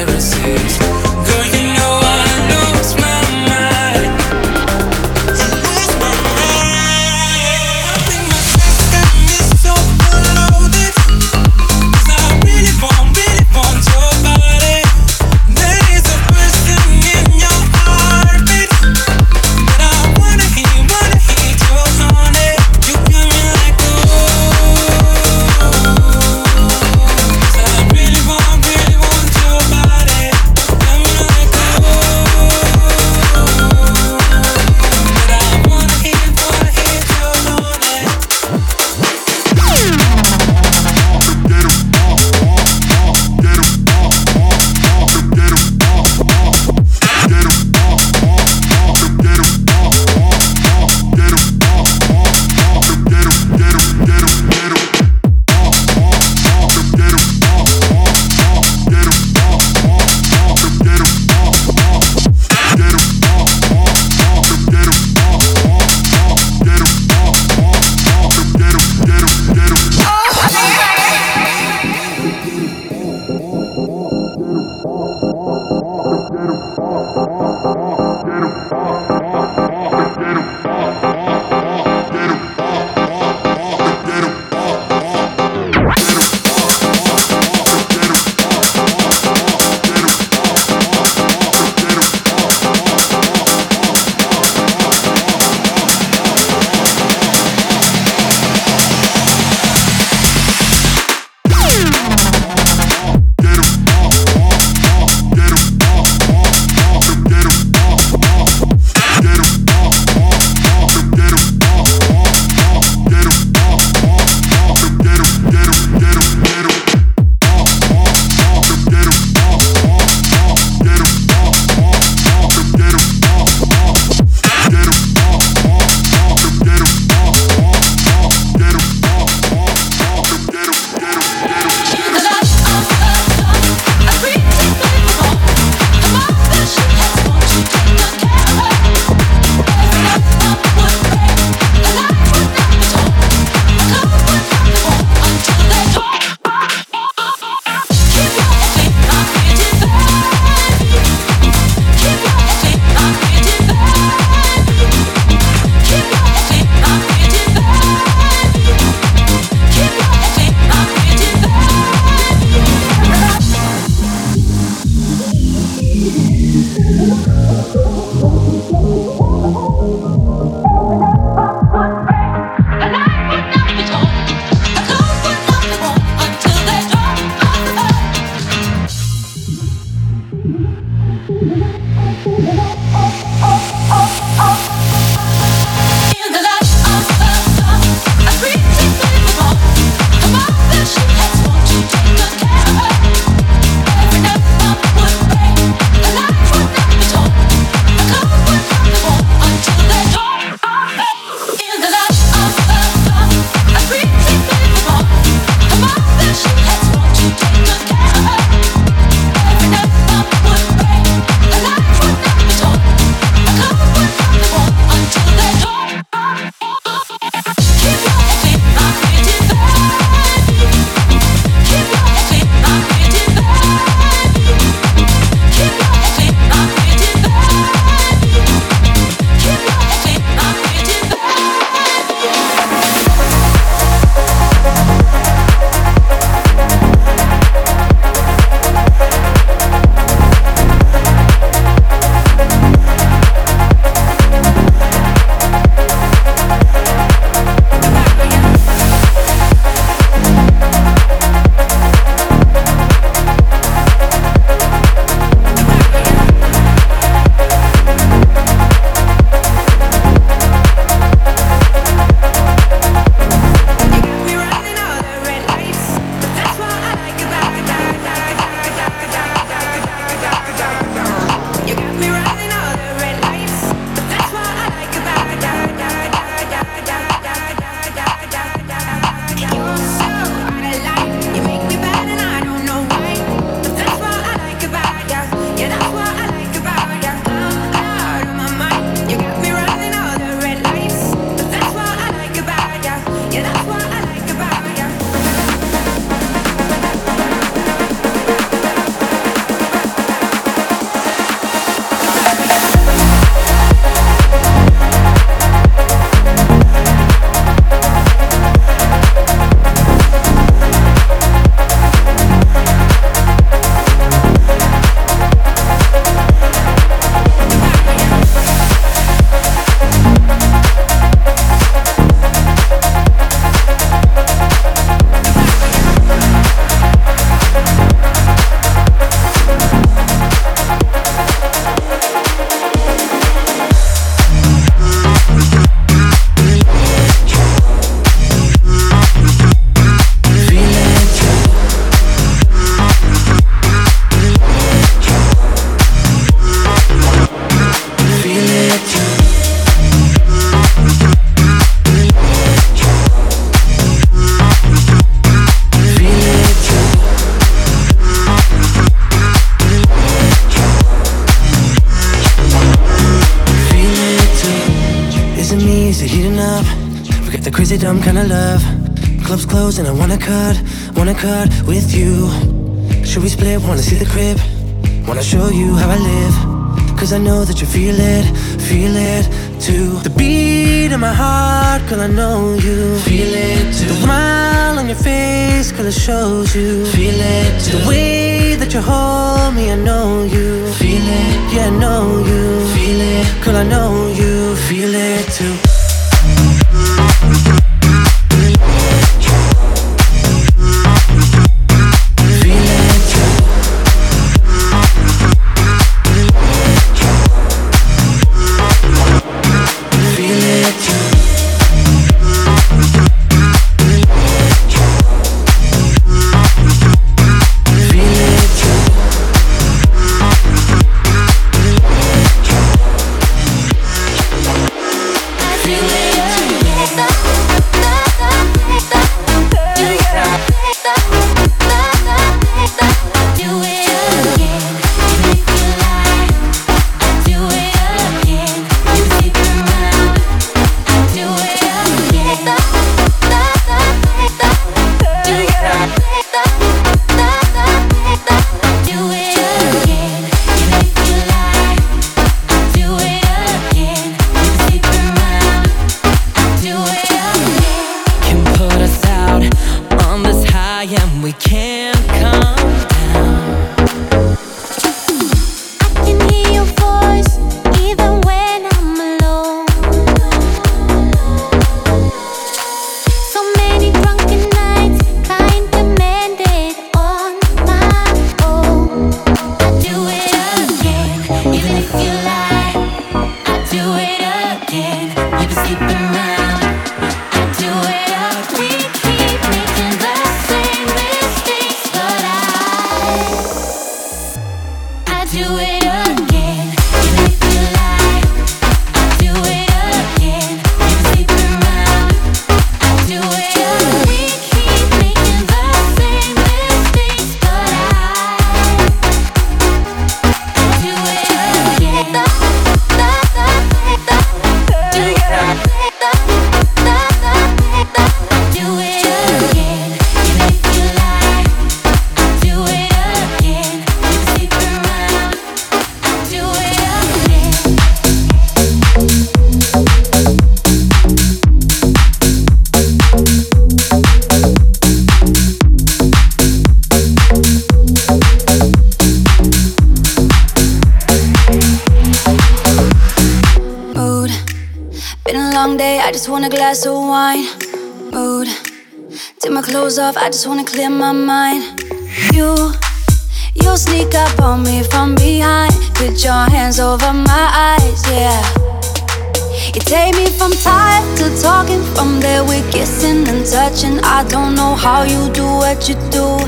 embarrassing Crazy dumb kind of love. Club's closed and I wanna cut, wanna cut with you. Should we split? Wanna see the crib? Wanna show you how I live? Cause I know that you feel it, feel it too. The beat in my heart, girl, I know you feel it too. The smile on your face, girl, it shows you feel it too. The way that you hold me, I know you feel it. Yeah, I know you feel it. Girl, I know you feel it too. Off, I just wanna clear my mind. You, you sneak up on me from behind, put your hands over my eyes, yeah. You take me from tired to talking, from there we're kissing and touching. I don't know how you do what you do.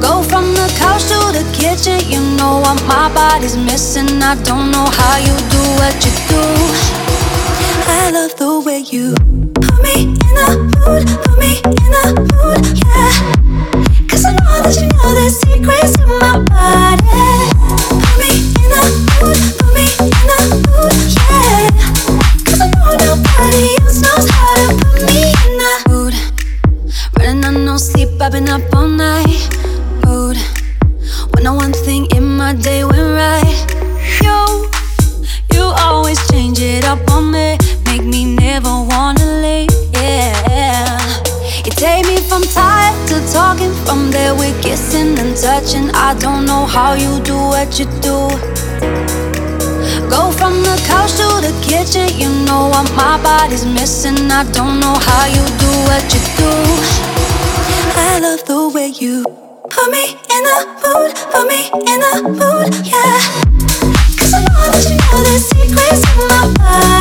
Go from the couch to the kitchen, you know what my body's missing. I don't know how you do what you do. I love the way you put me in the mood, put me in the mood, yeah. Cause I know that you know the secrets in my body. How you do what you do. Go from the couch to the kitchen. You know what my body's missing. I don't know how you do what you do. I love the way you put me in the mood, put me in the mood, yeah. Cause I know that you know the secrets of my body.